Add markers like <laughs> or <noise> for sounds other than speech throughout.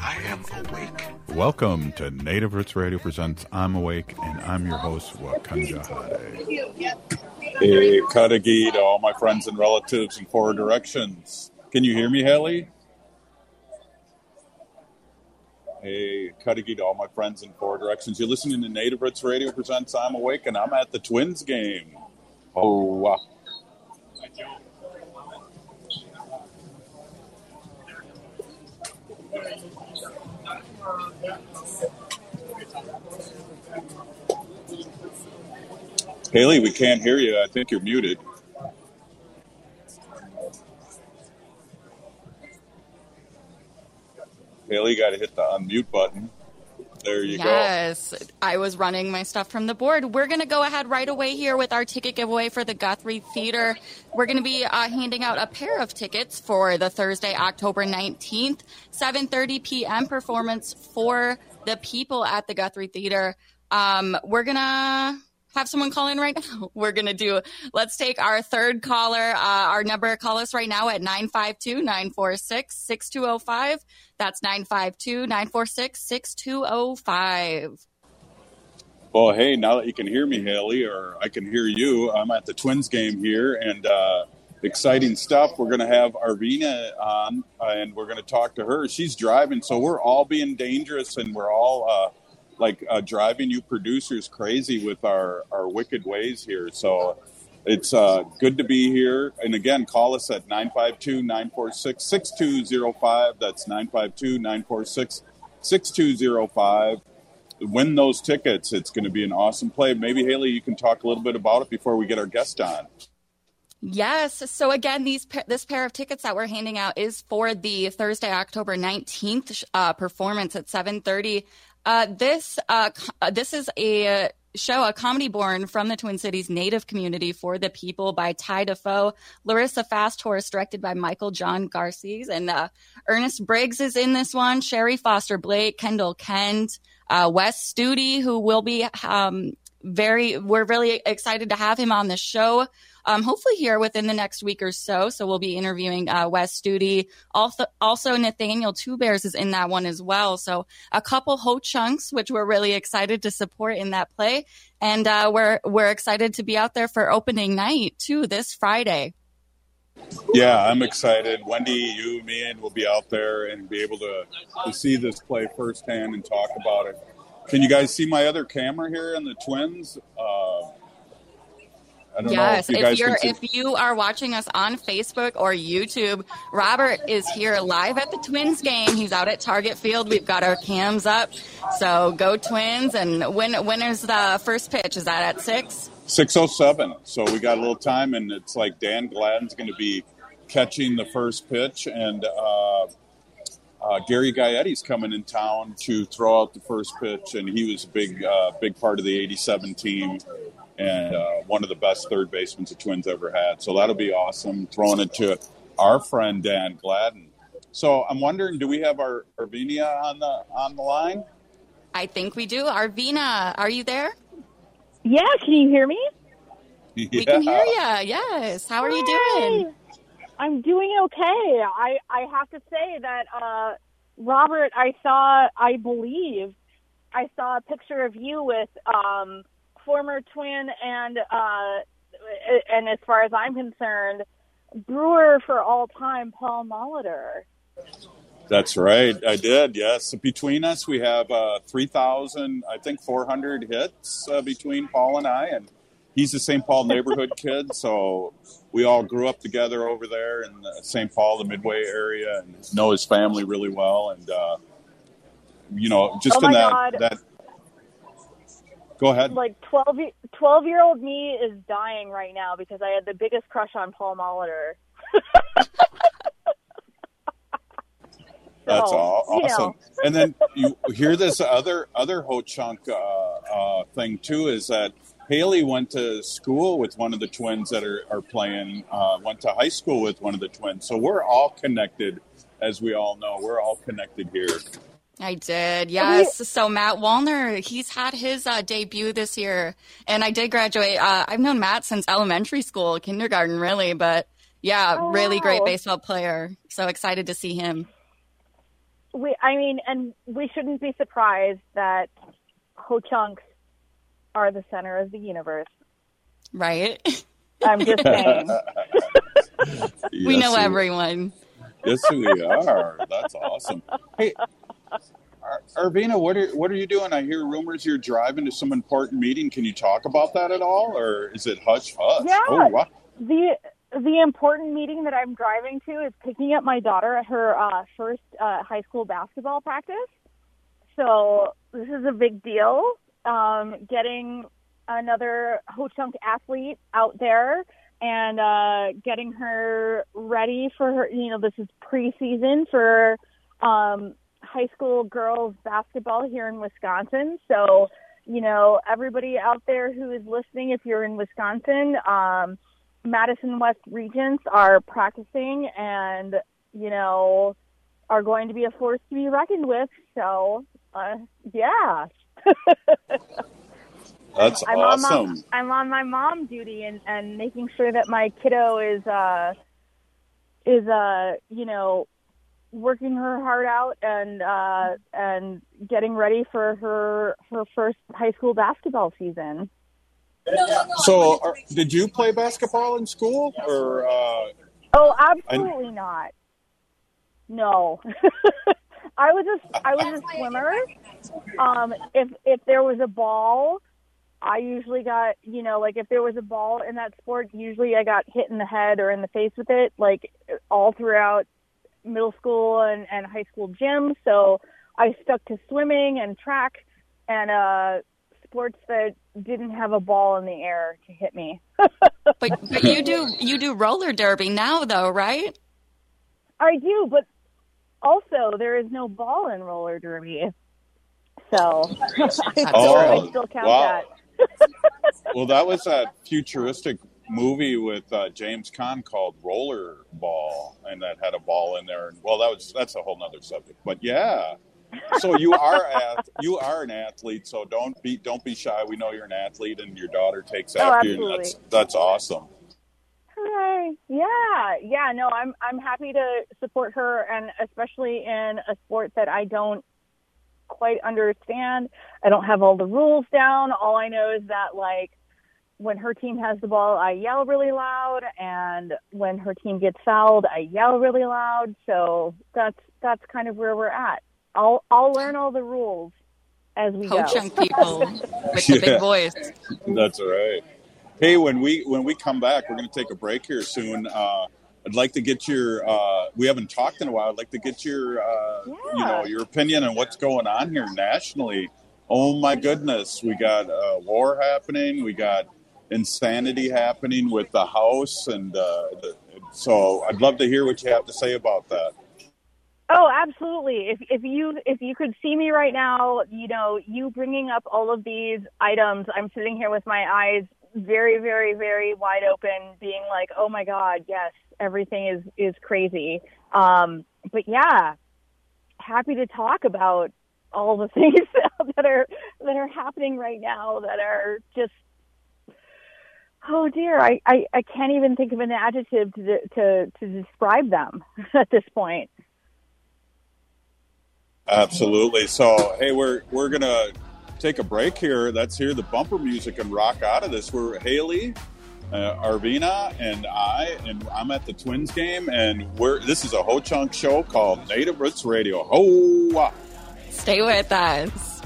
I am awake. Welcome to Native Roots Radio presents I'm Awake, and I'm your host, Wakanja Hade. Hey, Kadagi to all my friends and relatives in four directions. Can you hear me, Haley? Hey, Kadagi to all my friends in four directions. You're listening to Native Roots Radio presents I'm Awake, and I'm at the Twins game. Oh, wow. Haley, we can't hear you. I think you're muted. Haley, you got to hit the unmute button. There you yes, I was running my stuff from the board. We're going to go ahead right away here with our ticket giveaway for the Guthrie Theater. We're going to be uh, handing out a pair of tickets for the Thursday, October 19th, 7:30 p.m. performance for the people at the Guthrie Theater. Um, we're going to have someone call in right now. <laughs> We're going to do, let's take our third caller. Uh, our number, call us right now at 952 946 6205. That's 952 946 6205. Well, hey, now that you can hear me, Haley, or I can hear you, I'm at the Twins game here, and uh, exciting stuff. We're going to have Arvina on, uh, and we're going to talk to her. She's driving, so we're all being dangerous, and we're all uh, like uh, driving you producers crazy with our, our wicked ways here. So it's uh, good to be here. And again, call us at 952 946 6205. That's 952 946 6205. Win those tickets. It's going to be an awesome play. Maybe, Haley, you can talk a little bit about it before we get our guest on. Yes. So again, these this pair of tickets that we're handing out is for the Thursday, October nineteenth uh, performance at seven thirty uh, this uh, uh, this is a show, a comedy born from the Twin Cities native community for the people by Ty Defoe, Larissa Fast Fasthorse, directed by Michael John Garces, and uh, Ernest Briggs is in this one. Sherry Foster Blake, Kendall Kent, uh, Wes Studi, who will be um, very, we're really excited to have him on the show um, hopefully here within the next week or so. So we'll be interviewing uh, Wes Studi. Also, also Nathaniel Two Bears is in that one as well. So a couple Ho chunks, which we're really excited to support in that play, and uh, we're we're excited to be out there for opening night too this Friday. Yeah, I'm excited. Wendy, you, me, and we'll be out there and be able to, to see this play firsthand and talk about it. Can you guys see my other camera here in the Twins? Uh, yes, if, you if you're if you are watching us on Facebook or YouTube, Robert is here live at the Twins game. He's out at Target Field. We've got our cams up, so go Twins! And when when is the first pitch? Is that at six? Six oh seven. So we got a little time, and it's like Dan Gladden's going to be catching the first pitch, and uh, uh, Gary Gaetti's coming in town to throw out the first pitch, and he was a big uh, big part of the '87 team and uh, one of the best third basemen the Twins ever had. So that'll be awesome. Throwing it to our friend Dan Gladden. So I'm wondering, do we have our Arvina on the on the line? I think we do. Arvina, are you there? Yeah, can you hear me? Yeah. We can hear you. Yes. How are Hi. you doing? I'm doing okay. I I have to say that uh, Robert, I saw, I believe, I saw a picture of you with um, former twin and uh, and as far as I'm concerned, brewer for all time, Paul Molitor. That's right. I did. Yes. Between us, we have uh, 3,000, I think 400 hits uh, between Paul and I. And he's a St. Paul neighborhood <laughs> kid. So we all grew up together over there in St. Paul, the Midway area, and know his family really well. And, uh, you know, just oh in that, God. that Go ahead. Like 12, 12 year old me is dying right now because I had the biggest crush on Paul Molitor. <laughs> That's So, all you know. awesome. and then you hear this other other Ho Chunk uh, uh, thing too is that Haley went to school with one of the twins that are, are playing. Uh, went to high school with one of the twins, so we're all connected, as we all know. We're all connected here. I did, yes. So Matt Wallner, he's had his uh, debut this year, and I did graduate. Uh, I've known Matt since elementary school, kindergarten, really, but yeah, Oh, really great baseball player. So excited to see him. we I mean, and we shouldn't be surprised that Ho Chunks are the center of the universe. Right? <laughs> I'm just saying. we know we- everyone. Yes, we are. That's awesome. Hey, Arvina, what are what are you doing? I hear rumors you're driving to some important meeting. Can you talk about that at all, or is it hush hush? Yeah. Oh, wow. the the important meeting that I'm driving to is picking up my daughter at her uh, first uh, high school basketball practice. So this is a big deal. Um, getting another Ho Chunk athlete out there and uh, getting her ready for her. You know, this is preseason for um, high school girls basketball here in Wisconsin. So you know, everybody out there who is listening, if you're in Wisconsin, um, Madison West Regents are practicing and, you know, are going to be a force to be reckoned with. So, uh, yeah. <laughs> That's I'm awesome. on my, I'm on my mom duty and, and making sure that my kiddo is, uh, is, uh, you know, working her heart out and, uh, and getting ready for her, her first high school basketball season. So, are, did you play basketball in school, or uh, Oh, absolutely not. No. <laughs> I was a I was a swimmer. Um if if there was a ball, I usually got, you know, like if there was a ball in that sport, usually I got hit in the head or in the face with it like all throughout middle school and and high school gym. So I stuck to swimming and track and uh sports that didn't have a ball in the air to hit me. <laughs> But but you do you do roller derby now though, right? I do, but also there is no ball in roller derby. So <laughs> I still, Oh, I still count wow. that. <laughs> well, that was a futuristic movie with uh, James Caan called Rollerball, and that had a ball in there. And well, that was that's a whole nother subject. But yeah, so you are ath- you are an athlete. So don't be don't be shy. We know you're an athlete, and your daughter takes Oh, after you. and. That's that's awesome. Hooray. Yeah, yeah, no, I'm I'm happy to support her and especially in a sport that I don't quite understand. I don't have all the rules down. All I know is that like when her team has the ball, I yell really loud and when her team gets fouled, I yell really loud. So that's that's kind of where we're at. I'll I'll learn all the rules as we Ho go. chunk people <laughs> with the big voice. That's all right. Hey, when we when we come back, we're going to take a break here soon. Uh, I'd like to get your. Uh, we haven't talked in a while. I'd like to get your, uh, you know, your opinion on what's going on here nationally. Oh my goodness, we got uh, war happening. We got insanity happening with the House, and uh, the, so I'd love to hear what you have to say about that. Oh, absolutely. If if you if you could see me right now, you know, you bringing up all of these items, I'm sitting here with my eyes very very very wide open being like, "Oh my god, yes, everything is is crazy." Um but yeah, happy to talk about all the <laughs> things <laughs> that are that are happening right now that are just oh dear I, I, I can't even think of an adjective to, to to describe them <laughs> at this point Absolutely. So, hey, we're we're gonna take a break here. Let's hear the bumper music and rock out of this. We're Haley, uh, Arvina, and I, and I'm at the Twins game, and we're this is a Ho Chunk show called Native Roots Radio. Ho! Stay with us.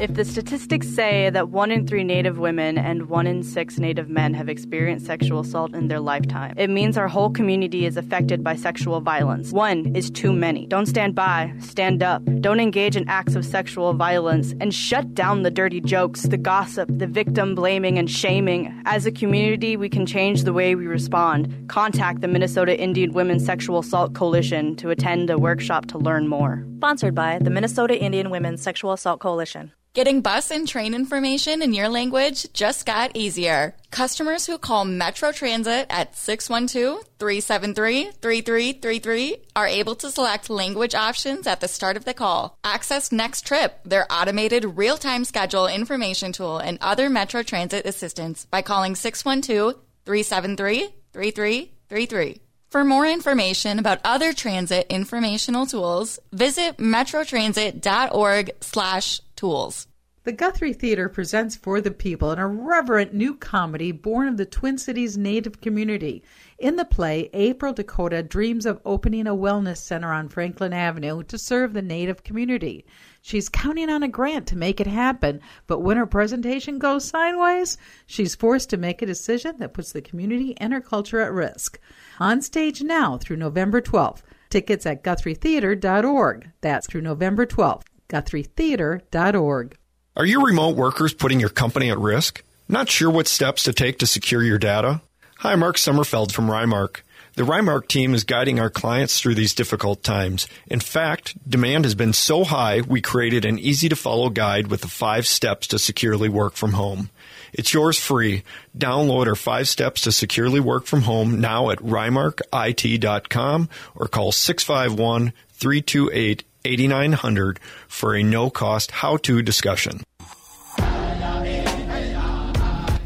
If the statistics say that one in three Native women and one in six Native men have experienced sexual assault in their lifetime, it means our whole community is affected by sexual violence. One is too many. Don't stand by, stand up. Don't engage in acts of sexual violence and shut down the dirty jokes, the gossip, the victim blaming and shaming. As a community, we can change the way we respond. Contact the Minnesota Indian Women's Sexual Assault Coalition to attend a workshop to learn more. Sponsored by the Minnesota Indian Women's Sexual Assault Coalition. Getting bus and train information in your language just got easier. Customers who call Metro Transit at 612-373-3333 are able to select language options at the start of the call. Access Next Trip, their automated real-time schedule information tool and other Metro Transit assistance by calling 612-373-3333. For more information about other transit informational tools, visit metrotransit.org slash tools. The Guthrie Theater presents For the People an irreverent new comedy born of the Twin Cities Native community. In the play, April Dakota dreams of opening a wellness center on Franklin Avenue to serve the Native community. She's counting on a grant to make it happen, but when her presentation goes sideways, she's forced to make a decision that puts the community and her culture at risk. On stage now through November 12th. Tickets at guthrietheater.org. That's through November 12th. guthrietheater.org. Are your remote workers putting your company at risk? Not sure what steps to take to secure your data? Hi, Mark Sommerfeld from Rymark. The Rymark team is guiding our clients through these difficult times. In fact, demand has been so high, we created an easy to follow guide with the five steps to securely work from home. It's yours free. Download our five steps to securely work from home now at rymarkit.com or call 651 328 8900 for a no cost how to discussion.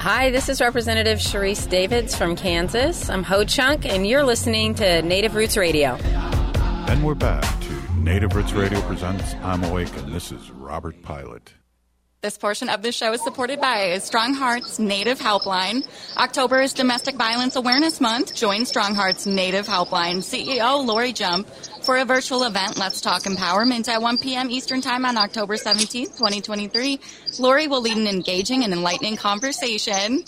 Hi, this is Representative Sharice Davids from Kansas. I'm Ho Chunk, and you're listening to Native Roots Radio. And we're back to Native Roots Radio presents I'm Awake, and this is Robert Pilot. This portion of the show is supported by Strong Hearts Native Helpline. October is Domestic Violence Awareness Month. Join Strong Hearts Native Helpline CEO Lori Jump for a virtual event, Let's Talk Empowerment, at 1 p.m. Eastern Time on October 17, 2023. Lori will lead an engaging and enlightening conversation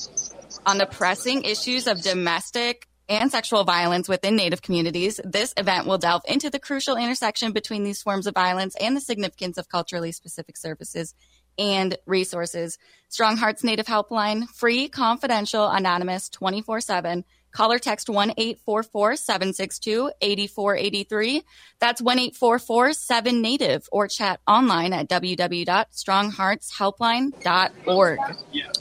on the pressing issues of domestic and sexual violence within Native communities. This event will delve into the crucial intersection between these forms of violence and the significance of culturally specific services and resources. Strong Hearts Native Helpline, free, confidential, anonymous, 24 7. Call or text 1 844 762 8483. That's 1 844 7 Native or chat online at www.strongheartshelpline.org.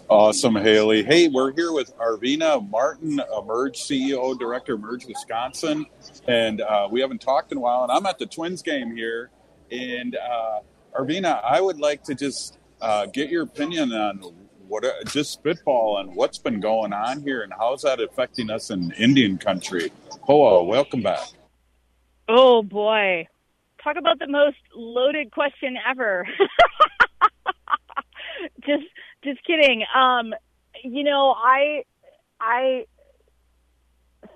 Awesome, Haley. Hey, we're here with Arvina Martin, Emerge CEO, Director, Emerge Wisconsin. And uh, we haven't talked in a while. And I'm at the Twins game here. And uh, Arvina, I would like to just uh, get your opinion on what just spitball and what's been going on here and how's that affecting us in Indian country. Hoa, welcome back. Oh boy, talk about the most loaded question ever. <laughs> just, just kidding. Um, you know, I, I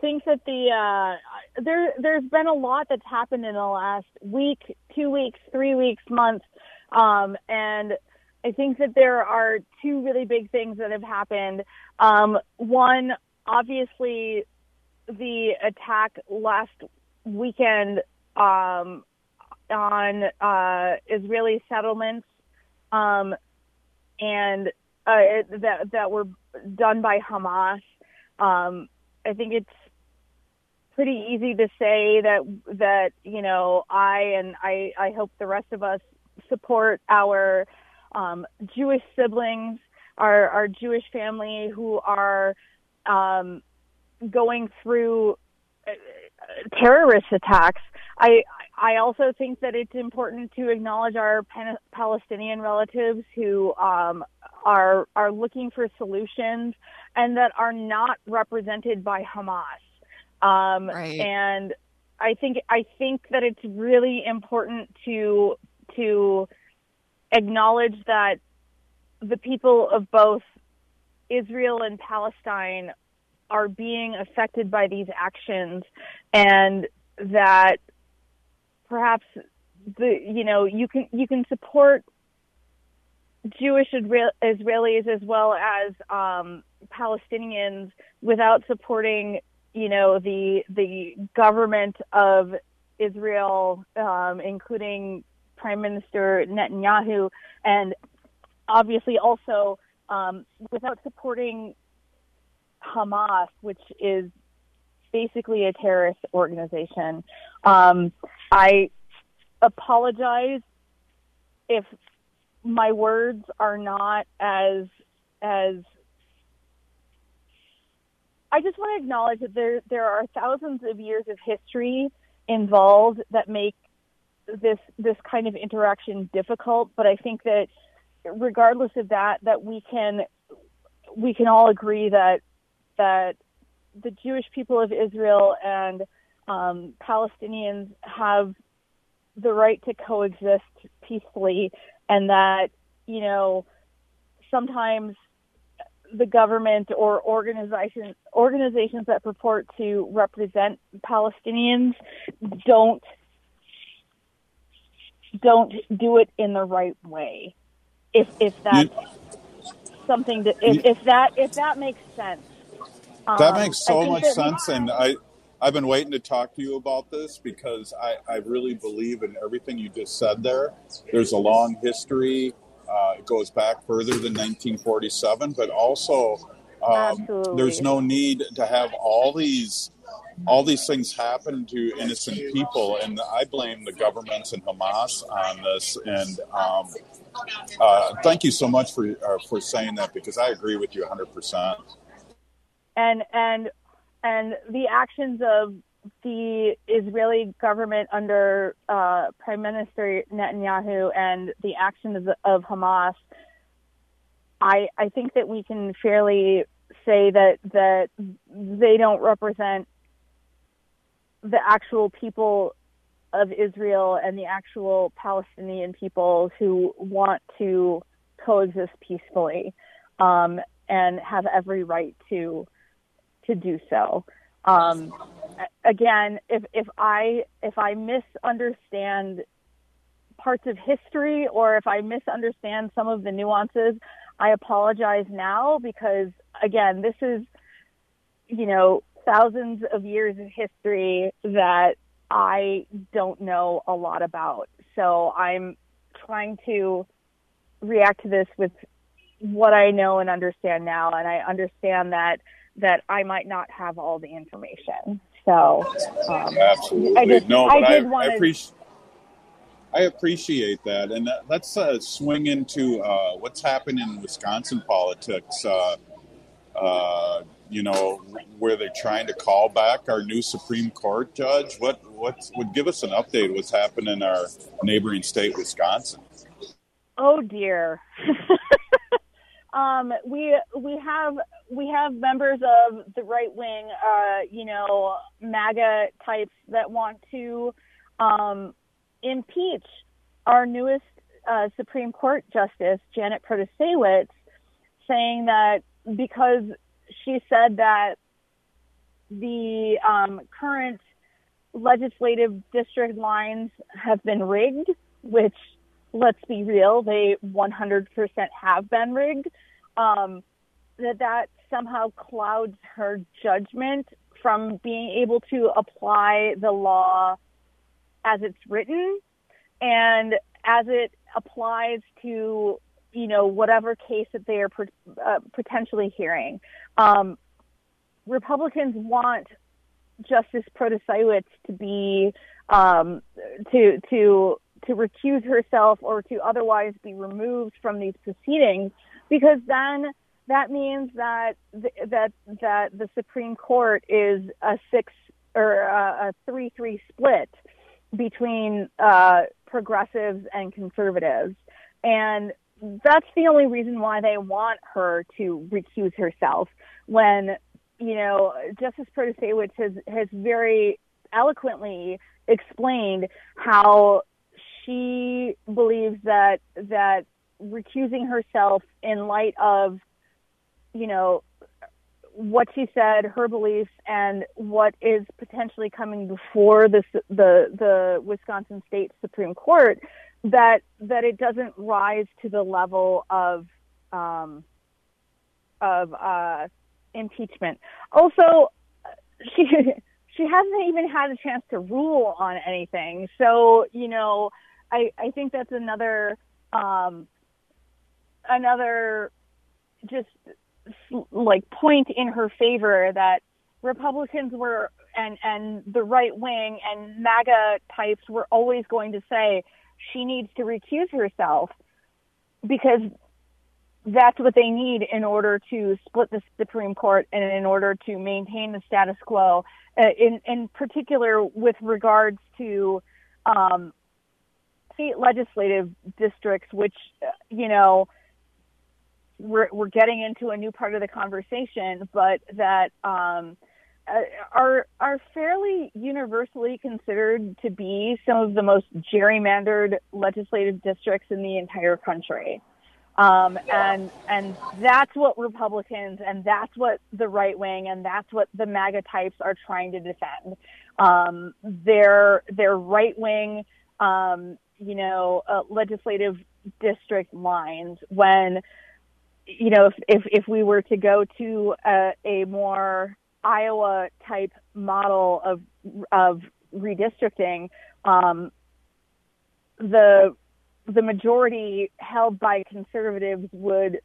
think that the uh, there, there's been a lot that's happened in the last week, two weeks, three weeks, month, um, and I think that there are two really big things that have happened. Um, one, obviously, the attack last weekend um, on uh, Israeli settlements um, and uh, it, that that were done by Hamas. Um, I think it's pretty easy to say that that you know I and I I hope the rest of us support our um, Jewish siblings, our, our Jewish family who are um, going through uh, terrorist attacks. I I also think that it's important to acknowledge our Palestinian relatives who um, are are looking for solutions and that are not represented by Hamas. Um, right. And I think I think that it's really important to to acknowledge that the people of both Israel and Palestine are being affected by these actions and that perhaps the you know you can you can support Jewish Israelis as well as um, Palestinians without supporting, you know, the the government of Israel, um, including Prime Minister Netanyahu, and obviously also um, without supporting Hamas, which is basically a terrorist organization. Um, I apologize if my words are not as as I just want to acknowledge that there there are thousands of years of history involved that make this this kind of interaction difficult, but I think that regardless of that that we can we can all agree that that the Jewish people of Israel and um, Palestinians have the right to coexist peacefully, and that you know sometimes the government or organizations organizations that purport to represent Palestinians don't don't do it in the right way. If if that's something that if, if that if that makes sense. That Um, makes so much that- sense, and I I've been waiting to talk to you about this because I, I really believe in everything you just said there. There's a long history. Uh, it goes back further than 1947, but also um, there's no need to have all these all these things happen to innocent people, and I blame the governments and Hamas on this. And um, uh, thank you so much for uh, for saying that because I agree with you 100. percent and and and the actions of the Israeli government under uh, Prime Minister Netanyahu and the actions of, of Hamas, I I think that we can fairly say that that they don't represent the actual people of Israel and the actual Palestinian people who want to coexist peacefully um, and have every right to to do so. Um, again, if if I if I misunderstand parts of history or if I misunderstand some of the nuances, I apologize now because again, this is you know thousands of years of history that I don't know a lot about. So I'm trying to react to this with what I know and understand now, and I understand that that I might not have all the information. So um, Absolutely. I just no, but I, did want I to. appreciate. I appreciate that, and that, let's uh, swing into uh, what's happening in Wisconsin politics. Uh, uh, you know, where they're trying to call back our new Supreme Court judge. What what would give us an update? What's happening in our neighboring state, Wisconsin? Oh dear. <laughs> um, we we have we have members of the right wing, uh, you know, MAGA types that want to um, impeach our newest uh, Supreme Court Justice, Janet Protasiewicz, saying that because she said that the um, current legislative district lines have been rigged, which let's be real, they 100% have been rigged, um, that that somehow clouds her judgment from being able to apply the law as it's written and as it applies to you know whatever case that they are uh, potentially hearing. Um, Republicans want Justice Protasiewicz to be um, to to to recuse herself or to otherwise be removed from these proceedings because then that means that th- that that the Supreme Court is a six or a, a three three split between uh, progressives and conservatives, and that's the only reason why they want her to recuse herself. When you know Justice Protasiewicz has has very eloquently explained how she believes that that recusing herself in light of you know what she said, her beliefs, and what is potentially coming before the the the Wisconsin State Supreme Court, that that it doesn't rise to the level of um, of uh, impeachment. Also, <laughs> she she hasn't even had a chance to rule on anything. So you know, I I think that's another um, another just like point in her favor that Republicans were and and the right wing and MAGA types were always going to say she needs to recuse herself because that's what they need in order to split the Supreme Court and in order to maintain the status quo. Uh, in in particular, with regards to um, state legislative districts, which uh, you know we're we're getting into a new part of the conversation, but that um, are are fairly universally considered to be some of the most gerrymandered legislative districts in the entire country. Um, and and that's what Republicans and that's what the right wing and that's what the MAGA types are trying to defend. Um, their their right wing, um, you know, uh, legislative district lines when you know if if, if we were to go to a, a more Iowa type model of of redistricting, um, the the majority held by conservatives would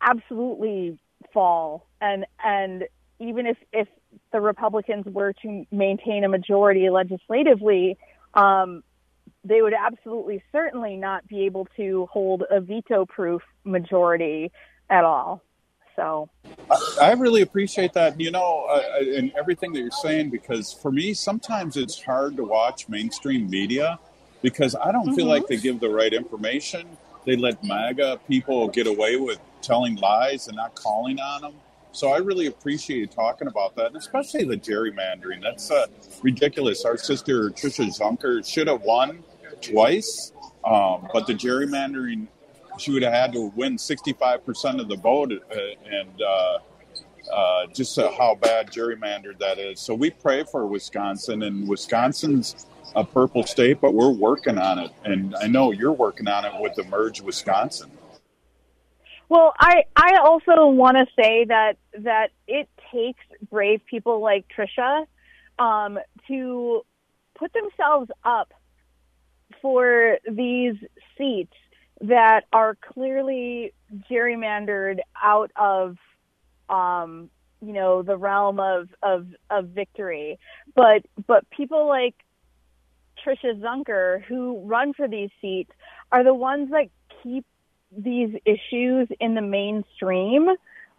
absolutely fall, and and even if if the Republicans were to maintain a majority legislatively, um, they would absolutely certainly not be able to hold a veto-proof majority at all. So I really appreciate that, you know, uh, and everything that you're saying, because for me, sometimes it's hard to watch mainstream media because I don't mm-hmm. feel like they give the right information. They let MAGA people get away with telling lies and not calling on them. So I really appreciate you talking about that, and especially the gerrymandering. That's uh, ridiculous. Our sister Tricia Zunker should have won twice, um, but the gerrymandering she would have had to win 65% of the vote, uh, and uh, uh, just uh, how bad gerrymandered that is. So we pray for Wisconsin, and Wisconsin's a purple state, but we're working on it, and I know you're working on it with the merge Wisconsin. Well, I I also want to say that that it takes brave people like Tricia um, to put themselves up for these seats that are clearly gerrymandered out of um you know the realm of of of victory. But but people like Tricia Zunker who run for these seats are the ones that keep these issues in the mainstream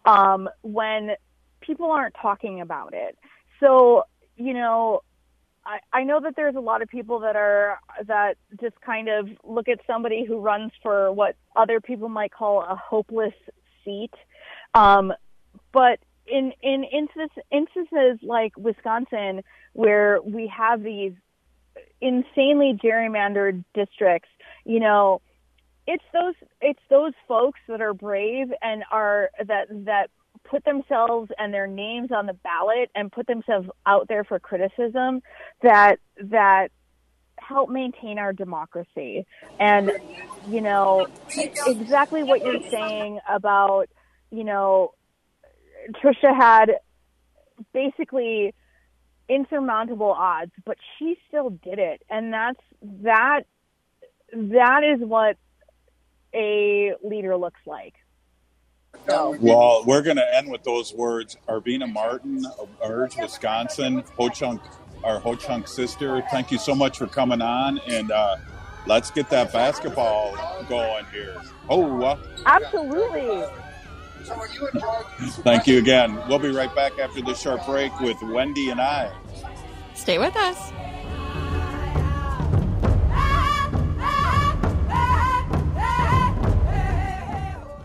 um when people aren't talking about it. So you know I, I know that there's a lot of people that are that just kind of look at somebody who runs for what other people might call a hopeless seat. Um, but in in instances, instances like Wisconsin, where we have these insanely gerrymandered districts, you know, it's those it's those folks that are brave and are that that put themselves and their names on the ballot and put themselves out there for criticism that that help maintain our democracy. And you know exactly what you're saying about you know Tricia had basically insurmountable odds but she still did it. And that's that that is what a leader looks like well, we're going <laughs> to end with those words. Arvina Martin of Emerge, Wisconsin, Ho Chunk, our Ho Chunk sister. Thank you so much for coming on, and uh, let's get that basketball going here. Oh, uh, absolutely. Thank you again. We'll be right back after this short break with Wendy and I. Stay with us.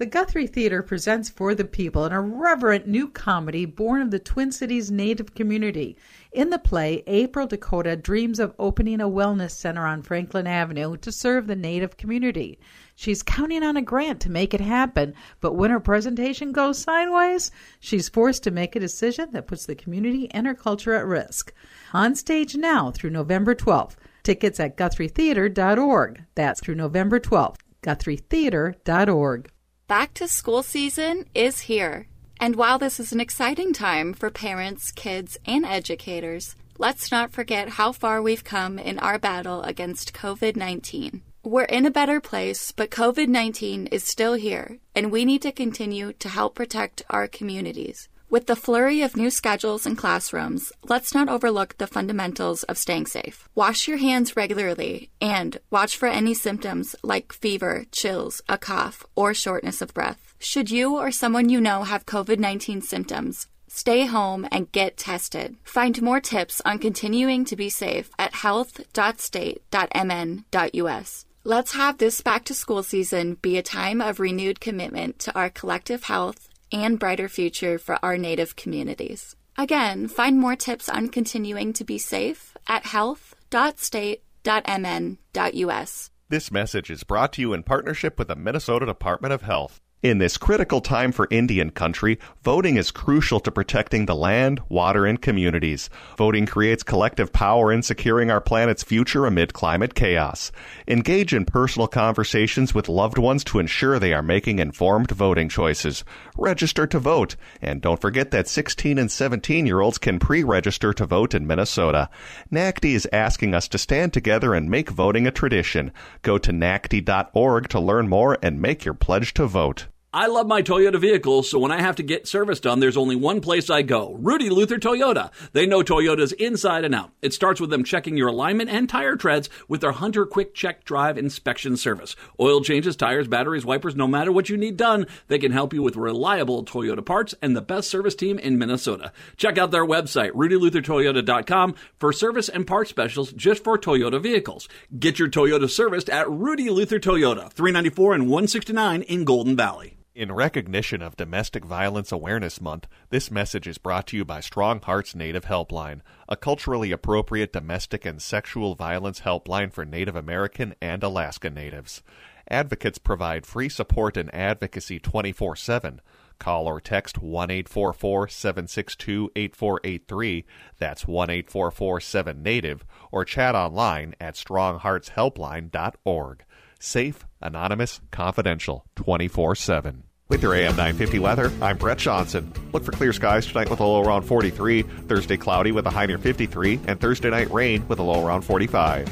The Guthrie Theater presents For the People an irreverent new comedy born of the Twin Cities Native community. In the play, April Dakota dreams of opening a wellness center on Franklin Avenue to serve the Native community. She's counting on a grant to make it happen, but when her presentation goes sideways, she's forced to make a decision that puts the community and her culture at risk. On stage now through November 12th. Tickets at guthrietheater.org. That's through November 12th. guthrietheater.org. Back to school season is here. And while this is an exciting time for parents, kids, and educators, let's not forget how far we've come in our battle against COVID 19. We're in a better place, but COVID 19 is still here, and we need to continue to help protect our communities. With the flurry of new schedules and classrooms, let's not overlook the fundamentals of staying safe. Wash your hands regularly and watch for any symptoms like fever, chills, a cough, or shortness of breath. Should you or someone you know have COVID 19 symptoms, stay home and get tested. Find more tips on continuing to be safe at health.state.mn.us. Let's have this back to school season be a time of renewed commitment to our collective health and brighter future for our Native communities. Again, find more tips on continuing to be safe at health.state.mn.us. This message is brought to you in partnership with the Minnesota Department of Health. In this critical time for Indian country, voting is crucial to protecting the land, water, and communities. Voting creates collective power in securing our planet's future amid climate chaos. Engage in personal conversations with loved ones to ensure they are making informed voting choices. Register to vote. And don't forget that 16 and 17 year olds can pre register to vote in Minnesota. NACD is asking us to stand together and make voting a tradition. Go to NACD.org to learn more and make your pledge to vote. I love my Toyota vehicles, so when I have to get service done, there's only one place I go Rudy Luther Toyota. They know Toyota's inside and out. It starts with them checking your alignment and tire treads with their Hunter Quick Check Drive inspection service. Oil changes, tires, batteries, wipers, no matter what you need done, they can help you with reliable Toyota parts and the best service team in Minnesota. Check out their website, rudyluthertoyota.com, for service and parts specials just for Toyota vehicles. Get your Toyota serviced at Rudy Luther Toyota, 394 and 169 in Golden Valley. In recognition of Domestic Violence Awareness Month, this message is brought to you by Strong Hearts Native Helpline, a culturally appropriate domestic and sexual violence helpline for Native American and Alaska Natives. Advocates provide free support and advocacy 24 7. Call or text 1 844 762 8483. That's 1 844 7 Native, or chat online at strongheartshelpline.org. Safe, anonymous, confidential, 24 7. With your AM 950 weather, I'm Brett Johnson. Look for clear skies tonight with a low around 43, Thursday cloudy with a high near 53, and Thursday night rain with a low around 45.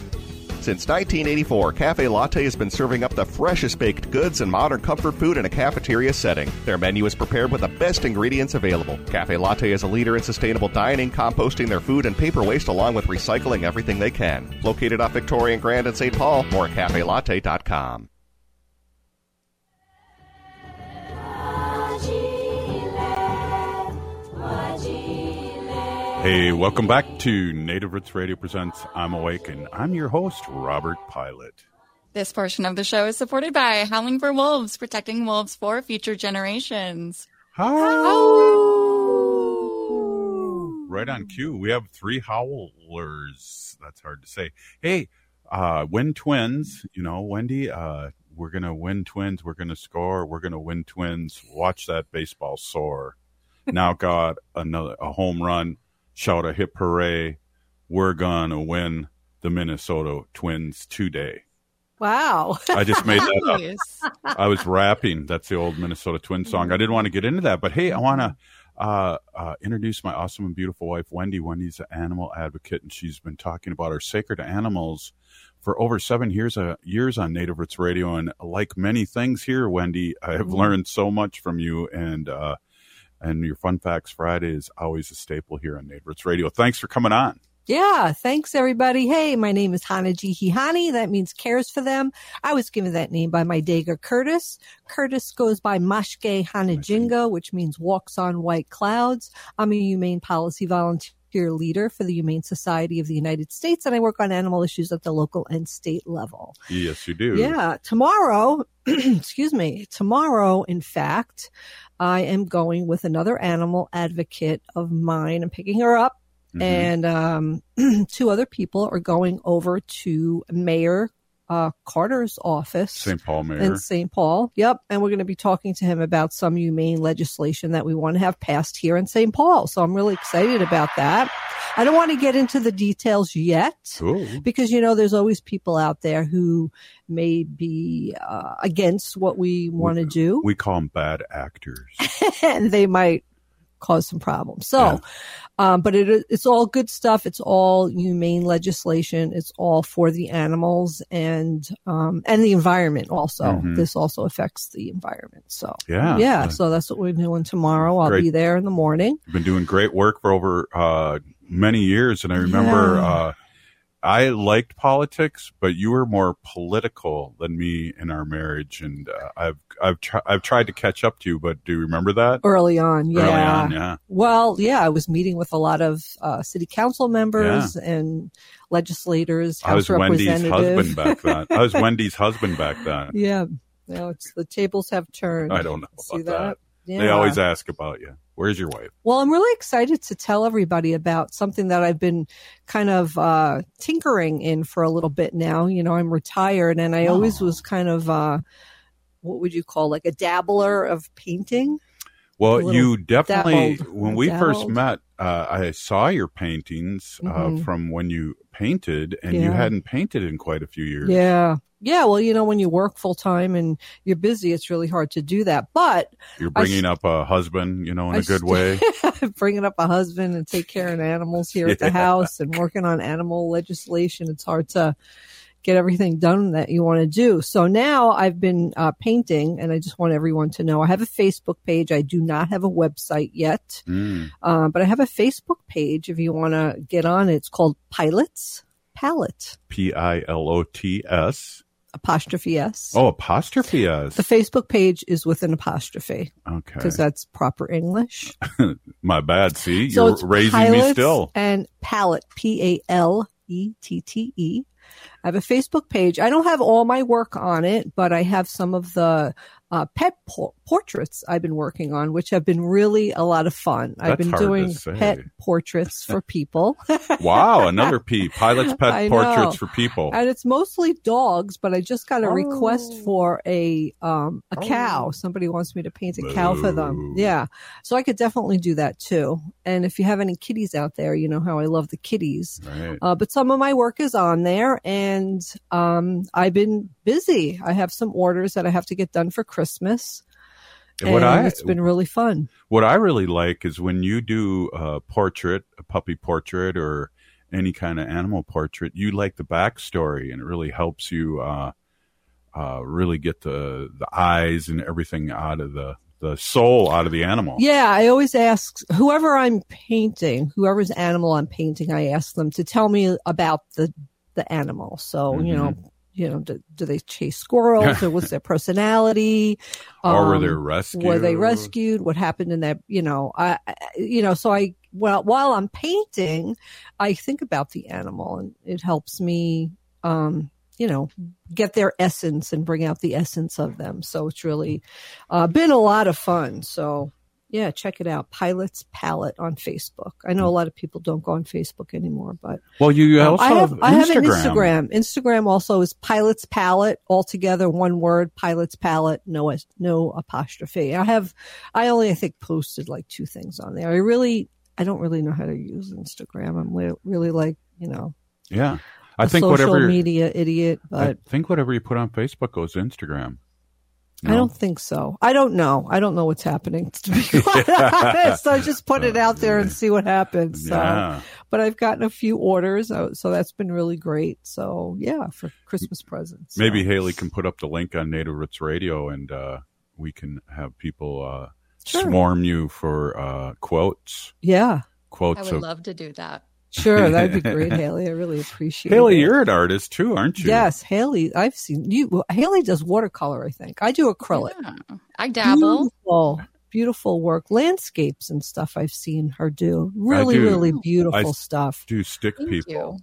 Since 1984, Cafe Latte has been serving up the freshest baked goods and modern comfort food in a cafeteria setting. Their menu is prepared with the best ingredients available. Cafe Latte is a leader in sustainable dining, composting their food and paper waste along with recycling everything they can. Located off Victoria and Grand in St. Paul, more at cafelatte.com. Hey, welcome back to Native Roots Radio Presents I'm Awake, and I'm your host, Robert Pilot. This portion of the show is supported by Howling for Wolves, protecting wolves for future generations. Right on cue. We have three howlers. That's hard to say. Hey, uh, win twins. You know, Wendy, uh, we're going to win twins. We're going to score. We're going to win twins. Watch that baseball soar. Now got another a home run. Shout a hip hooray. We're going to win the Minnesota Twins today. Wow. I just made that up. <laughs> I was rapping. That's the old Minnesota Twin song. I didn't want to get into that, but hey, I want to uh, uh, introduce my awesome and beautiful wife, Wendy. Wendy's an animal advocate, and she's been talking about our sacred animals for over seven years uh, years on Native Roots Radio, and like many things here, Wendy, I have Mhm. learned so much from you, and uh, and your Fun Facts Friday is always a staple here on Roots Radio. Thanks for coming on. Yeah, thanks everybody. Hey, my name is Hana Jihihani. That means cares for them. I was given that name by my Daga Curtis. Curtis goes by Mashke Hanajinga, which means walks on white clouds. I'm a humane policy volunteer leader for the Humane Society of the United States, and I work on animal issues at the local and state level. Yes, you do. Yeah, tomorrow, <clears throat> excuse me, tomorrow, in fact, I am going with another animal advocate of mine. I'm picking her up, Mhm. and um, <clears throat> two other people are going over to Mayor uh, Carter's office. St. Paul Mayor. In St. Paul. Yep. And we're going to be talking to him about some humane legislation that we want to have passed here in St. Paul. So I'm really excited about that. I don't want to get into the details yet Ooh. because, you know, there's always people out there who may be uh, against what we want to do We call them bad actors. <laughs> and they might cause some problems. So, um, but it, it's all good stuff. It's all humane legislation. It's all for the animals and, um, and the environment also. Mhm. This also affects the environment. So, Yeah. Yeah. So that's what we're doing tomorrow. I'll Great. be there in the morning. You've been doing great work for over uh, many years, and I remember Yeah. uh, I liked politics, but you were more political than me in our marriage, and uh, I've I've tr- I've tried to catch up to you. But do you remember that? Early on, yeah. Early on, yeah. Well, yeah, I was meeting with a lot of uh, city council members and legislators, I was Wendy's husband back then. I was <laughs> Wendy's husband back then. yeah, no, it's the tables have turned. I don't know See about that. That? They always ask about you. Where's your wife? Well, I'm really excited to tell everybody about something that I've been kind of uh, tinkering in for a little bit now. You know, I'm retired, and I always was kind of uh, what would you call like a dabbler of painting. Well, you definitely, dabbled. when we first met, uh, I saw your paintings uh, Mhm. from when you painted, and you hadn't painted in quite a few years. Yeah. Yeah, well, you know, when you work full time and you're busy, it's really hard to do that. But You're bringing up a husband, you know, in I a good st- way. <laughs> bringing up a husband and take care of animals here at the <laughs> house and working on animal legislation. It's hard to get everything done that you want to do. So now I've been uh, painting and I just want everyone to know I have a Facebook page. I do not have a website yet, Mm. uh, but I have a Facebook page if you want to get on it. It's called Pilots Palette, P I L O T S. apostrophe S. Oh, apostrophe S. The Facebook page is with an apostrophe Okay. because that's proper English. <laughs> My bad. See, So you're raising me still. And palette, P A L E T T E. I have a Facebook page. I don't have all my work on it, but I have some of the uh, pet por- portraits I've been working on, which have been really a lot of fun. I've been doing pet portraits for people. <laughs> Wow, another P. Pilot's <laughs> pet I portraits know. for people. And it's mostly dogs, but I just got a request Oh. for a um a cow. Somebody wants me to paint a cow for them. Yeah. So I could definitely do that too. And if you have any kitties out there, you know how I love the kitties. Right. Uh, but some of my work is on there and um I've been busy. I have some orders that I have to get done for Christmas. And what I- it's been really fun. What I really like is when you do a portrait, a puppy portrait, or any kind of animal portrait, you like the backstory, and it really helps you uh, uh, really get the the eyes and everything out of the the soul out of the animal. Yeah, I always ask whoever I'm painting, whoever's animal I'm painting, I ask them to tell me about the the animal. So you know, you know, do, do they chase squirrels or what's their <laughs> personality? Or were Um, they Were they rescued? rescued? What happened in that? You know, I, I you know, so I well while I'm painting, I think about the animal, and it helps me. um you know, get their essence and bring out the essence of them. So it's really uh, been a lot of fun. So yeah, check it out. Pilots Palette on Facebook. I know a lot of people don't go on Facebook anymore, but Well, you um, also I have, have I have an Instagram. Instagram. Also is Pilots Palette altogether, one word. Pilots Palette, no no apostrophe. I have, I only I think posted like two things on there. I really, I don't really know how to use Instagram. I'm li- really like you know, Yeah, I a think social whatever media idiot, I but think whatever you put on Facebook goes to Instagram. I don't think so. I don't know. I don't know what's happening. <laughs> To be <laughs> quite honest, so I just put it out there and see what happens. So, Yeah. but I've gotten a few orders, uh, so that's been really great. So yeah, for Christmas presents. Maybe Haley can put up the link on Native Roots Radio, and uh, we can have people uh, Sure. swarm you for uh, quotes. Yeah, quotes. I would of love to do that. Sure, that'd be great, <laughs> Haley. I really appreciate Haley. it. Haley, you're an artist too, aren't you? Yes, Haley. I've seen you. well, Haley does watercolor. I think I do acrylic. I dabble. Beautiful, beautiful work, landscapes and stuff. I've seen her do. Really, do. really oh. beautiful s- stuff. Do stick Thank people.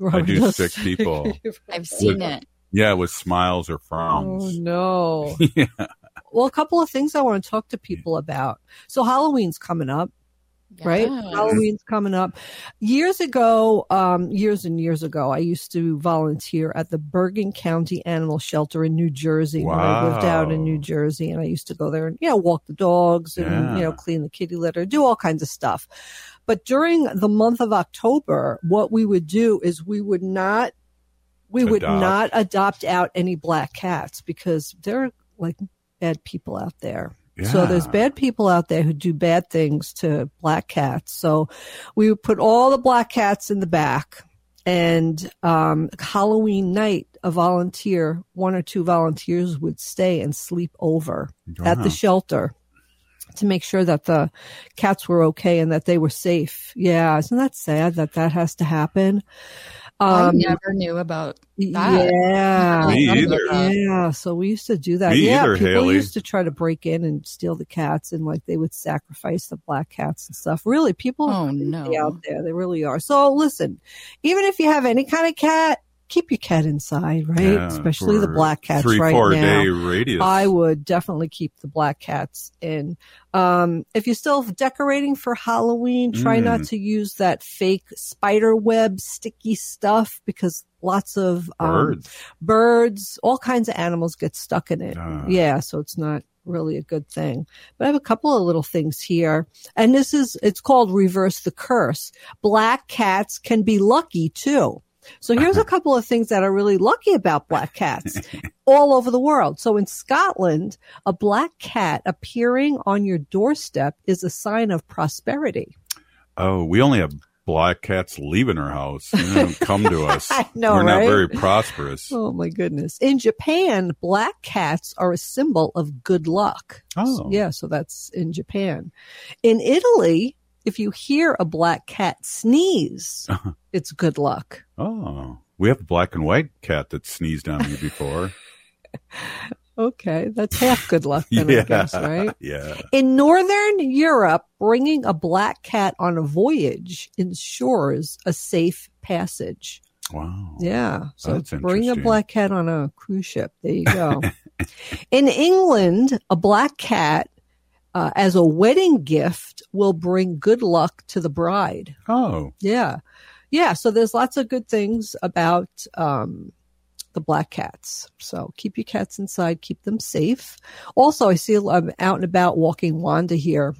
you. I do Robert stick people. <laughs> I've seen With- it. Yeah, with smiles or Oh frowns. no. <laughs> yeah. Well, a couple of things I want to talk to people about. So Halloween's coming up. Right? Halloween's coming up. Years ago, um, years and years ago, I used to volunteer at the Bergen County Animal Shelter in New Jersey when I lived out in New Jersey. And I used to go there and, you know, walk the dogs and, Yeah. you know, clean the kitty litter, do all kinds of stuff. But during the month of October, what we would do is we would not, we would not adopt out any black cats because there are like bad people out there. So there's bad people out there who do bad things to black cats. So we would put all the black cats in the back and um, Halloween night, a volunteer, one or two volunteers would stay and sleep over at the shelter to make sure that the cats were okay and that they were safe. Yeah, isn't that sad that that has to happen? I Um, never knew about that. yeah. Me either. Yeah, so we used to do that. Me yeah, either, people Haley. used to try to break in and steal the cats, and like they would sacrifice the black cats and stuff. Really, people Oh, crazy no. out there. They really are. So listen, even if you have any kind of cat, keep your cat inside, right? Yeah, Especially the black cats Three, right four now. day radius. I would definitely keep the black cats in. Um, if you're still decorating for Halloween, try not Mm. to use that fake spider web sticky stuff because lots of um, Birds. birds, all kinds of animals get stuck in it. Ah. Yeah, so it's not really a good thing. But I have a couple of little things here. And this is, it's called reverse the curse. Black cats can be lucky too. So here's a couple of things that are really lucky about black cats <laughs> all over the world. So in Scotland, a black cat appearing on your doorstep is a sign of prosperity. Oh, we only have black cats leaving our house. They don't <laughs> come to us. I know, We're not very prosperous. Oh my goodness. In Japan, black cats are a symbol of good luck. Oh. Yeah, so that's in Japan. In Italy, if you hear a black cat sneeze, uh-huh. it's good luck. Oh, we have a black and white cat that sneezed on me before. <laughs> Okay, that's half good luck then, I <laughs> guess, right? Yeah. In Northern Europe, bringing a black cat on a voyage ensures a safe passage. Wow. Yeah. So That's bring a black cat on a cruise ship. There you go. <laughs> In England, a black cat uh, as a wedding gift will bring good luck to the bride. Oh, Yeah. Yeah. So there's lots of good things about um, the black cats. So keep your cats inside, keep them safe. Also, I see I'm out and about walking Wanda here.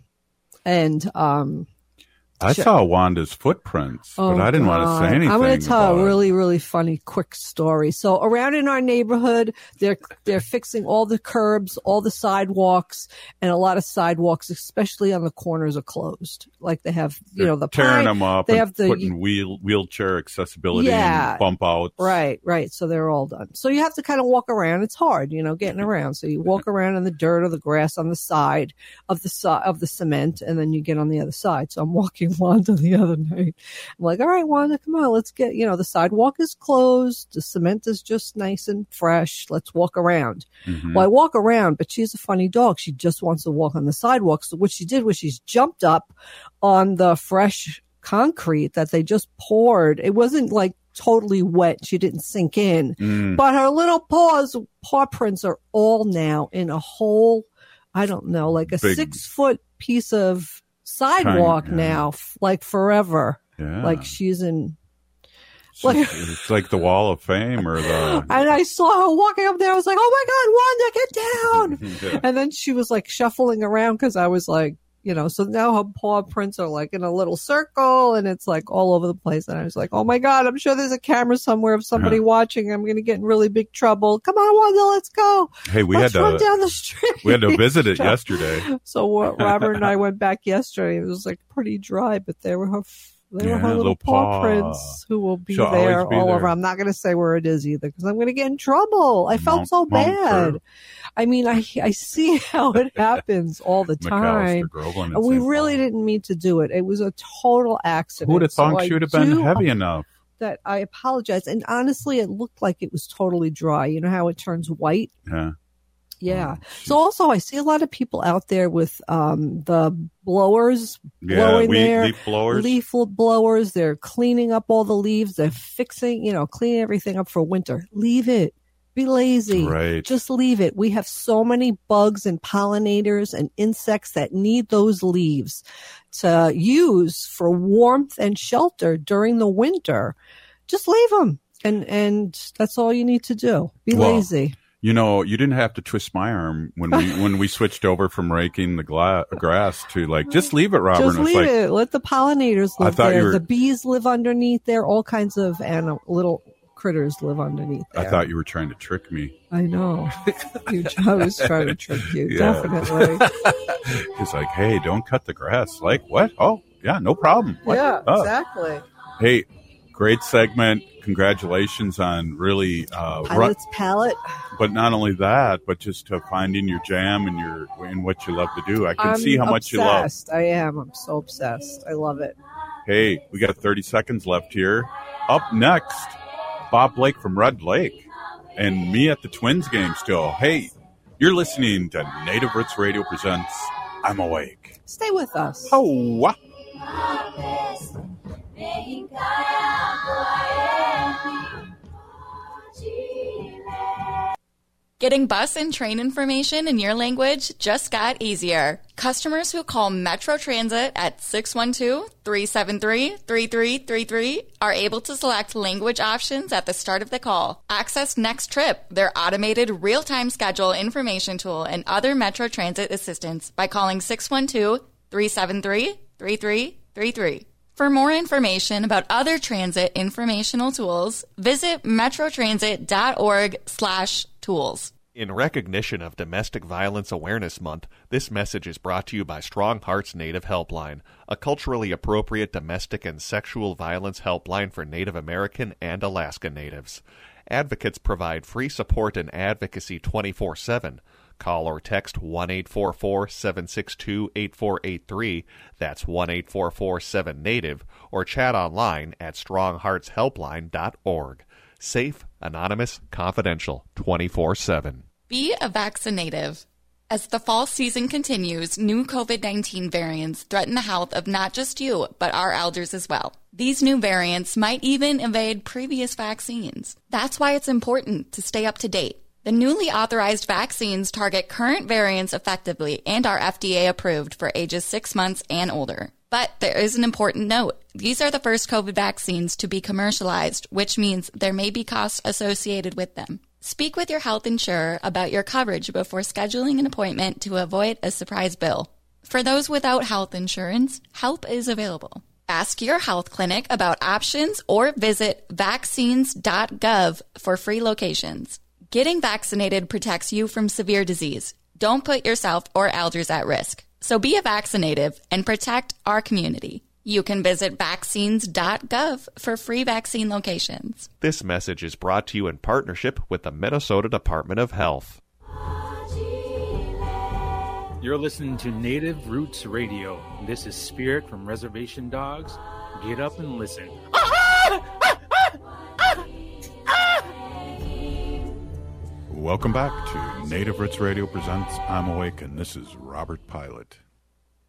And um, I saw Wanda's footprints, but oh, I didn't want to Oh, say anything. I'm going to tell a really, really funny, quick story. So around in our neighborhood, they're they're fixing all the curbs, all the sidewalks, and a lot of sidewalks, especially on the corners, are closed. Like they have, you They're know, the tearing pine- them up They have the putting wheel wheelchair accessibility Yeah. and bump outs. Right, right. So they're all done. So you have to kind of walk around. It's hard, you know, getting around. So you walk around in the dirt or the grass on the side of the side of the cement, and then you get on the other side. So I'm walking <laughs> Wanda the other night. I'm like, all right, Wanda, come on, let's get. You know, the sidewalk is closed. The cement is just nice and fresh. Let's walk around. Mhm. Well, I walk around, but she's a funny dog. She just wants to walk on the sidewalk. So what she did was she's jumped up on the fresh concrete that they just poured. It wasn't like totally wet. She didn't sink in, Mm. but her little paws, paw prints are all now in a whole, I don't know, like a Big- six foot piece of sidewalk now, like forever. Yeah. Like she's in, like, it's like the Wall of Fame or the. <laughs> and I saw her walking up there. I was like, "Oh my god, Wanda, get down!" <laughs> Yeah. And then she was like shuffling around because I was like you know, so now her paw prints are like in a little circle and it's like all over the place. And I was like, oh my God, I'm sure there's a camera somewhere of somebody watching. I'm going to get in really big trouble. Come on, Wanda, let's go. Hey, we Let's had run to down the street. we had to visit it <laughs> yesterday. So Robert and I <laughs> went back yesterday. It was like pretty dry, but there were her, they were Yeah, her little, little paw, paw. prints who will be She'll there be all there. over. I'm not going to say where it is either because I'm going to get in trouble. I felt so bad. I mean, I I see <laughs> how it happens all the time. We really didn't mean to do it. It was a total accident. Who would have thought I she would have been heavy enough? That I apologize. And honestly, it looked like it was totally dry. You know how it turns white? Yeah. Yeah. So also, I see a lot of people out there with um, the blowers Yeah, blowing their leaf blowers. leaf blowers. They're cleaning up all the leaves. They're fixing, you know, cleaning everything up for winter. Leave it. Be lazy. Right. Just leave it. We have so many bugs and pollinators and insects that need those leaves to use for warmth and shelter during the winter. Just leave them. And, and that's all you need to do. Be Well, lazy. You know, you didn't have to twist my arm when we <laughs> when we switched over from raking the gla- grass to like just leave it, Robert. Just leave like, it. Let the pollinators live there. were- The bees live underneath there. All kinds of anim- little critters live underneath There. I thought you were trying to trick me. I know. You- <laughs> I was trying to trick you. Yeah. Definitely. <laughs> He's like, hey, don't cut the grass. Like, what? Oh, yeah, no problem. What? Yeah, Oh. exactly. Hey, great segment. Congratulations on really, uh, ru- Pilot's palette. but not only that, but just to finding your jam and your and what you love to do. I can I'm see how much you love. obsessed. I am. I'm so obsessed. I love it. Hey, we got 30 seconds left here. Up next, Bob Blake from Red Lake and me at the Twins game still. Hey, you're listening to Native Roots Radio presents I'm Awake. Stay with us. Oh, what? Getting bus and train information in your language just got easier. Customers who call Metro Transit at 612-373-3333 are able to select language options at the start of the call. Access Next Trip, their automated real-time schedule information tool and other Metro Transit assistance by calling 612-373-3333. For more information about other transit informational tools, visit metrotransit.org slash tools. In recognition of Domestic Violence Awareness Month, this message is brought to you by Strong Hearts Native Helpline, a culturally appropriate domestic and sexual violence helpline for Native American and Alaska Natives. Advocates provide free support and advocacy 24 7. Call or text 1 844 762 8483. That's 1 844 7 Native. Or chat online at strongheartshelpline.org. Safe, anonymous, confidential 24 7. Be a vaccinative. As the fall season continues, new COVID 19 variants threaten the health of not just you, but our elders as well. These new variants might even evade previous vaccines. That's why it's important to stay up to date. The newly authorized vaccines target current variants effectively and are FDA approved for ages six months and older. But there is an important note. These are the first COVID vaccines to be commercialized, which means there may be costs associated with them. Speak with your health insurer about your coverage before scheduling an appointment to avoid a surprise bill. For those without health insurance, help is available. Ask your health clinic about options or visit vaccines.gov for free locations. Getting vaccinated protects you from severe disease. Don't put yourself or elders at risk. So be a vaccinative and protect our community. You can visit vaccines.gov for free vaccine locations. This message is brought to you in partnership with the Minnesota Department of Health. You're listening to Native Roots Radio. This is Spirit from Reservation Dogs. Get up and listen. Welcome back to Native Roots Radio presents I'm Awake, and this is Robert Pilot.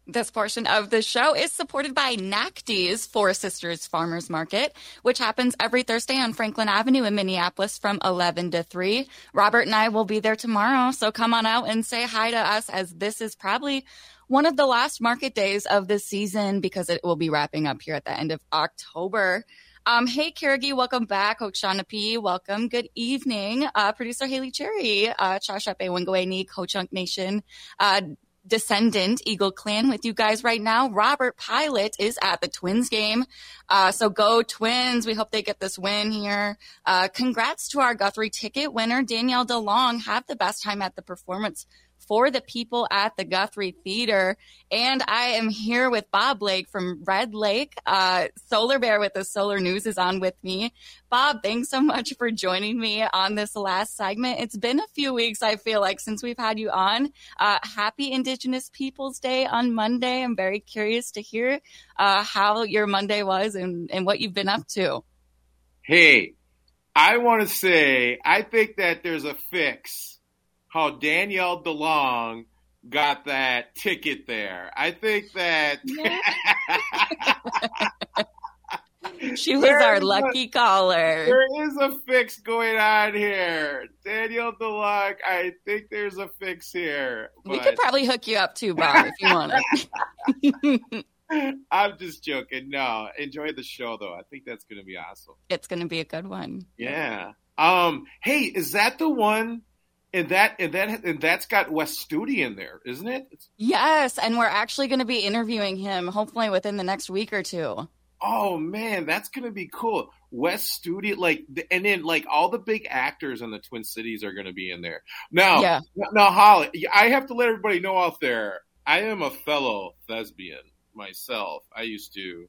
This portion of the show is supported by NACD's Four Sisters Farmers Market, which happens every Thursday on Franklin Avenue in Minneapolis from 11 to 3. Robert and I will be there tomorrow, so come on out and say hi to us as this is probably one of the last market days of the season because it will be wrapping up here at the end of October. Um, hey, Kirigi, welcome back. Hokshauna P, welcome. Good evening. Uh, producer Haley Cherry, uh, Chashape Wingaway Ni, Ho Chunk Nation. Uh, descendant Eagle Clan with you guys right now. Robert Pilot is at the Twins game. Uh, so go Twins. We hope they get this win here. Uh, congrats to our Guthrie ticket winner, Danielle DeLong. Have the best time at the performance for the people at the Guthrie Theater. And I am here with Bob Blake from Red Lake. Uh, Solar Bear with the Solar News is on with me. Bob, thanks so much for joining me on this last segment. It's been a few weeks, I feel like, since we've had you on. Uh, happy Indigenous Peoples Day on Monday. I'm very curious to hear uh, how your Monday was and, and what you've been up to. Hey, I want to say, I think that there's a fix how Danielle DeLong got that ticket there. I think that yeah. <laughs> she was our lucky a, caller. There is a fix going on here. Danielle DeLong, I think there's a fix here. We could probably hook you up too, Bob, if you want it. <laughs> I'm just joking. No, enjoy the show though. I think that's going to be awesome. It's going to be a good one. Yeah. Um. Hey, is that the one and that and that and that's got Wes Studi in there, isn't it? Yes, and we're actually going to be interviewing him hopefully within the next week or two. Oh man, that's going to be cool. Wes Studi, like, and then like all the big actors in the Twin Cities are going to be in there. Now, yeah. now Holly, I have to let everybody know out there. I am a fellow thespian myself. I used to,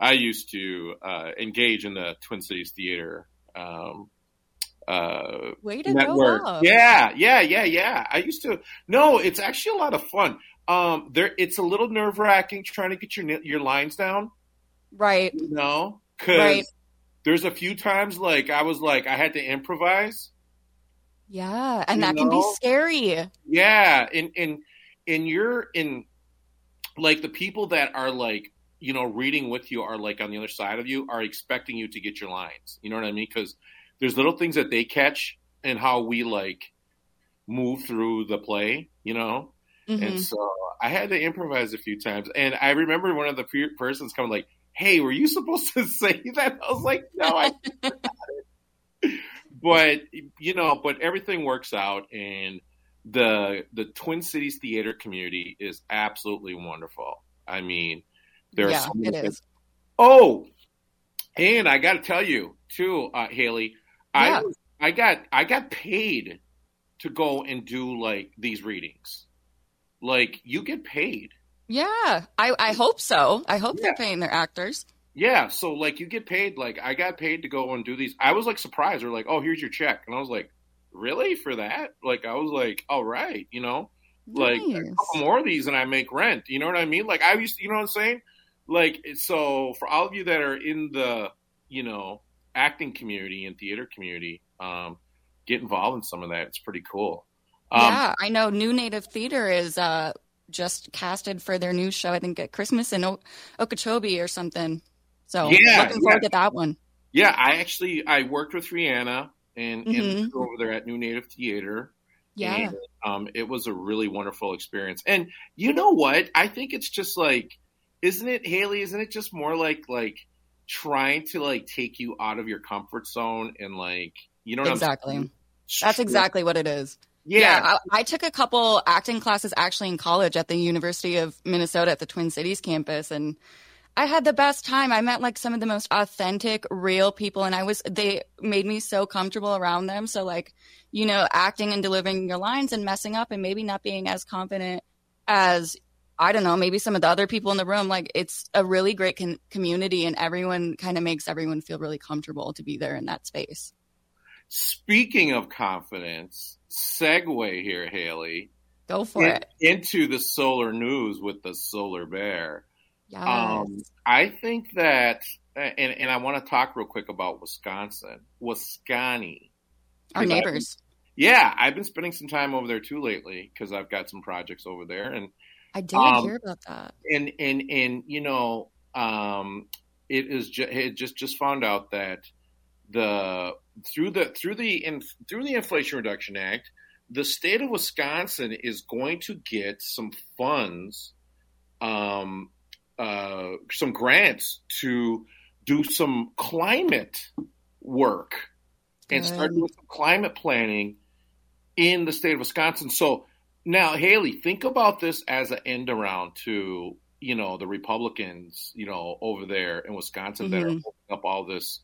I used to uh, engage in the Twin Cities theater. Um, uh, Way to network. go! Yeah, yeah, yeah, yeah. I used to. No, it's actually a lot of fun. Um, there, it's a little nerve wracking trying to get your your lines down. Right. You know, because right. there's a few times like I was like I had to improvise. Yeah, and that know? can be scary. Yeah, and and and you're in like the people that are like you know reading with you are like on the other side of you are expecting you to get your lines. You know what I mean? Because there's little things that they catch and how we like move through the play, you know. Mm-hmm. And so I had to improvise a few times, and I remember one of the pe- persons coming like, "Hey, were you supposed <laughs> to say that?" I was like, "No, I." <laughs> <laughs> but you know, but everything works out, and the the Twin Cities theater community is absolutely wonderful. I mean, there yeah, are so it is. Oh, and I got to tell you too, uh, Haley. Yeah. I I got I got paid to go and do like these readings. Like you get paid. Yeah, I I hope so. I hope yeah. they're paying their actors. Yeah, so like you get paid. Like I got paid to go and do these. I was like surprised. They're like, "Oh, here's your check," and I was like, "Really for that?" Like I was like, "All right," you know, nice. like a couple more of these and I make rent. You know what I mean? Like I used, to, you know what I'm saying? Like so for all of you that are in the, you know, acting community and theater community um, get involved in some of that. It's pretty cool. Um, yeah, I know New Native Theater is uh, just casted for their new show. I think at Christmas in o- Okeechobee or something. So yeah, looking forward yeah. to that one. Yeah, I actually I worked with Rhiana and, mm-hmm. and over there at New Native Theater. Yeah, and, um, it was a really wonderful experience. And you know what? I think it's just like, isn't it, Haley? Isn't it just more like like trying to like take you out of your comfort zone and like you know exactly. That's exactly what it is. Yeah, yeah I, I, took a couple acting classes actually in college at the University of Minnesota at the Twin Cities campus, and I had the best time. I met like some of the most authentic, real people, and I was they made me so comfortable around them. So like, you know, acting and delivering your lines and messing up and maybe not being as confident as I don't know, maybe some of the other people in the room, like it's a really great con- community and everyone kind of makes everyone feel really comfortable to be there in that space. Speaking of confidence, segue here, Haley. Go for in, it. Into the solar news with the solar bear. Yes. Um, I think that, and, and I want to talk real quick about Wisconsin, Wisconsin. Our neighbors. I've, yeah, I've been spending some time over there too lately because I've got some projects over there, and I did um, hear about that. And and and you know, um, it is ju- it just just found out that the through the through the in, through the Inflation Reduction Act, the state of Wisconsin is going to get some funds, um, uh, some grants to do some climate work and start doing some climate planning in the state of Wisconsin. So Now, Haley, think about this as an end around to you know the Republicans, you know, over there in Wisconsin that are Mhm. holding up all this,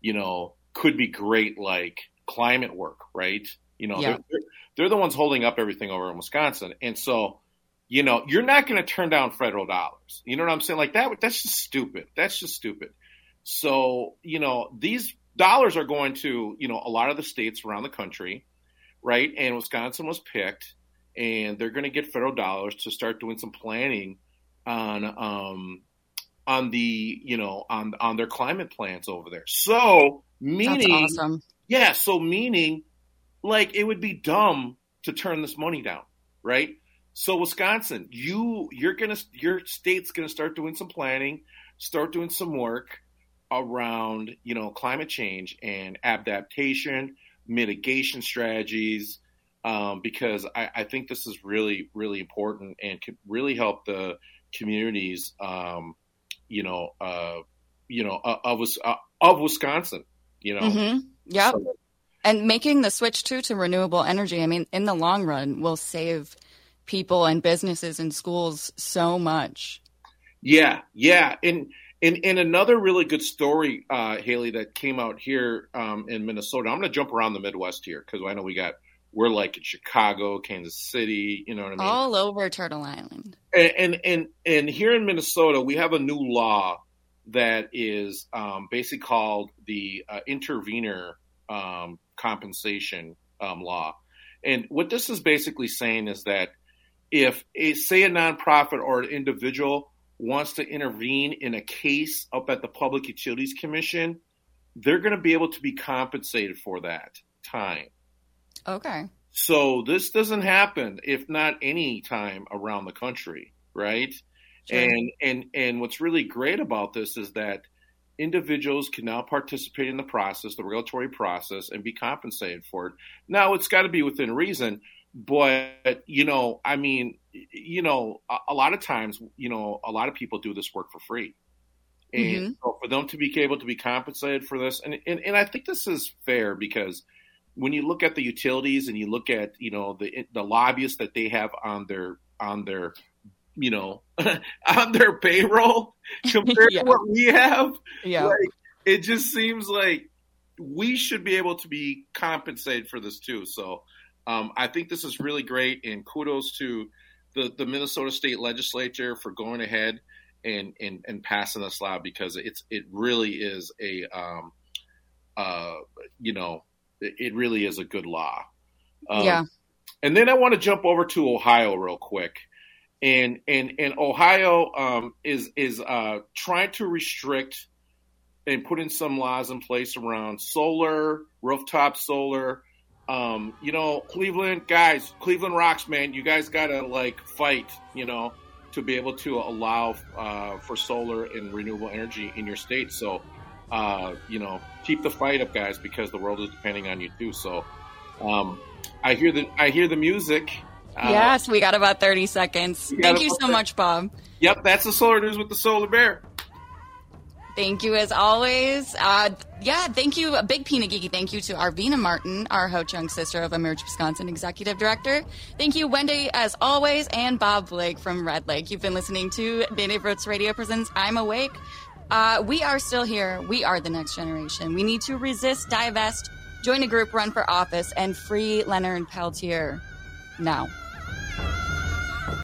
you know, could be great like climate work, right? You know, Yeah. they're, they're, they're the ones holding up everything over in Wisconsin, and so you know you're not going to turn down federal dollars. You know what I'm saying? Like that, that's just stupid. That's just stupid. So you know these dollars are going to you know a lot of the states around the country, right? And Wisconsin was picked, and they're going to get federal dollars to start doing some planning on um on the you know on on their climate plans over there. So meaning, awesome. yeah. So meaning, like it would be dumb to turn this money down, right? So Wisconsin, you you're gonna your state's gonna start doing some planning, start doing some work around you know climate change and adaptation, mitigation strategies, um, because I, I think this is really really important and could really help the communities, um, you know, uh, you know, uh, of uh, of Wisconsin, you know. hmm Yep. So- and making the switch too to renewable energy. I mean, in the long run, will save people and businesses and schools so much. Yeah, yeah, and and and another really good story, uh, Haley, that came out here um, in Minnesota. I'm going to jump around the Midwest here because I know we got we're like in Chicago, Kansas City. You know what I mean? All over Turtle Island. and and and, and here in Minnesota, we have a new law that is um, basically called the uh, intervener um, compensation um, law. And what this is basically saying is that if a say a nonprofit or an individual wants to intervene in a case up at the Public Utilities Commission, they're going to be able to be compensated for that time. Okay. So this doesn't happen, if not any time around the country, right? Sure. And and and what's really great about this is that individuals can now participate in the process, the regulatory process, and be compensated for it. Now it's got to be within reason, but you know, I mean, you know, a, a lot of times, you know, a lot of people do this work for free. And Mhm. so for them to be able to be compensated for this, and, and and I think this is fair because when you look at the utilities and you look at you know the the lobbyists that they have on their on their you know <laughs> on their payroll <laughs> compared Yeah. to what we have, Yeah. like, it just seems like we should be able to be compensated for this too. So um, I think this is really great, and kudos to the the Minnesota State Legislature for going ahead and and, and passing this law because it's it really is a um, uh, you know it, really is a good law. Um, Yeah. And then I want to jump over to Ohio real quick. And and and Ohio um, is is uh, trying to restrict and put in some laws in place around solar, rooftop solar. Um, you know, Cleveland guys, Cleveland rocks, man. You guys gotta like fight, you know, to be able to allow uh, for solar and renewable energy in your state. So, uh, you know, keep the fight up, guys, because the world is depending on you too. So, um, I hear the I hear the music. Uh, yes, we got about 30 seconds. Thank you so 30 much, Bob. Yep, that's the solar news with the solar bear. Thank you as always. Uh, yeah, thank you. A big Pinagigi thank you to Arvina Martin, our Ho Chunk sister of Emerge Wisconsin Executive Director. Thank you, Wendy, as always, and Bob Blake from Red Lake. You've been listening to Native Roots Radio Presents I'm Awake. Uh, we are still here. We are the next generation. We need to resist, divest, join a group, run for office, and free Leonard Peltier now.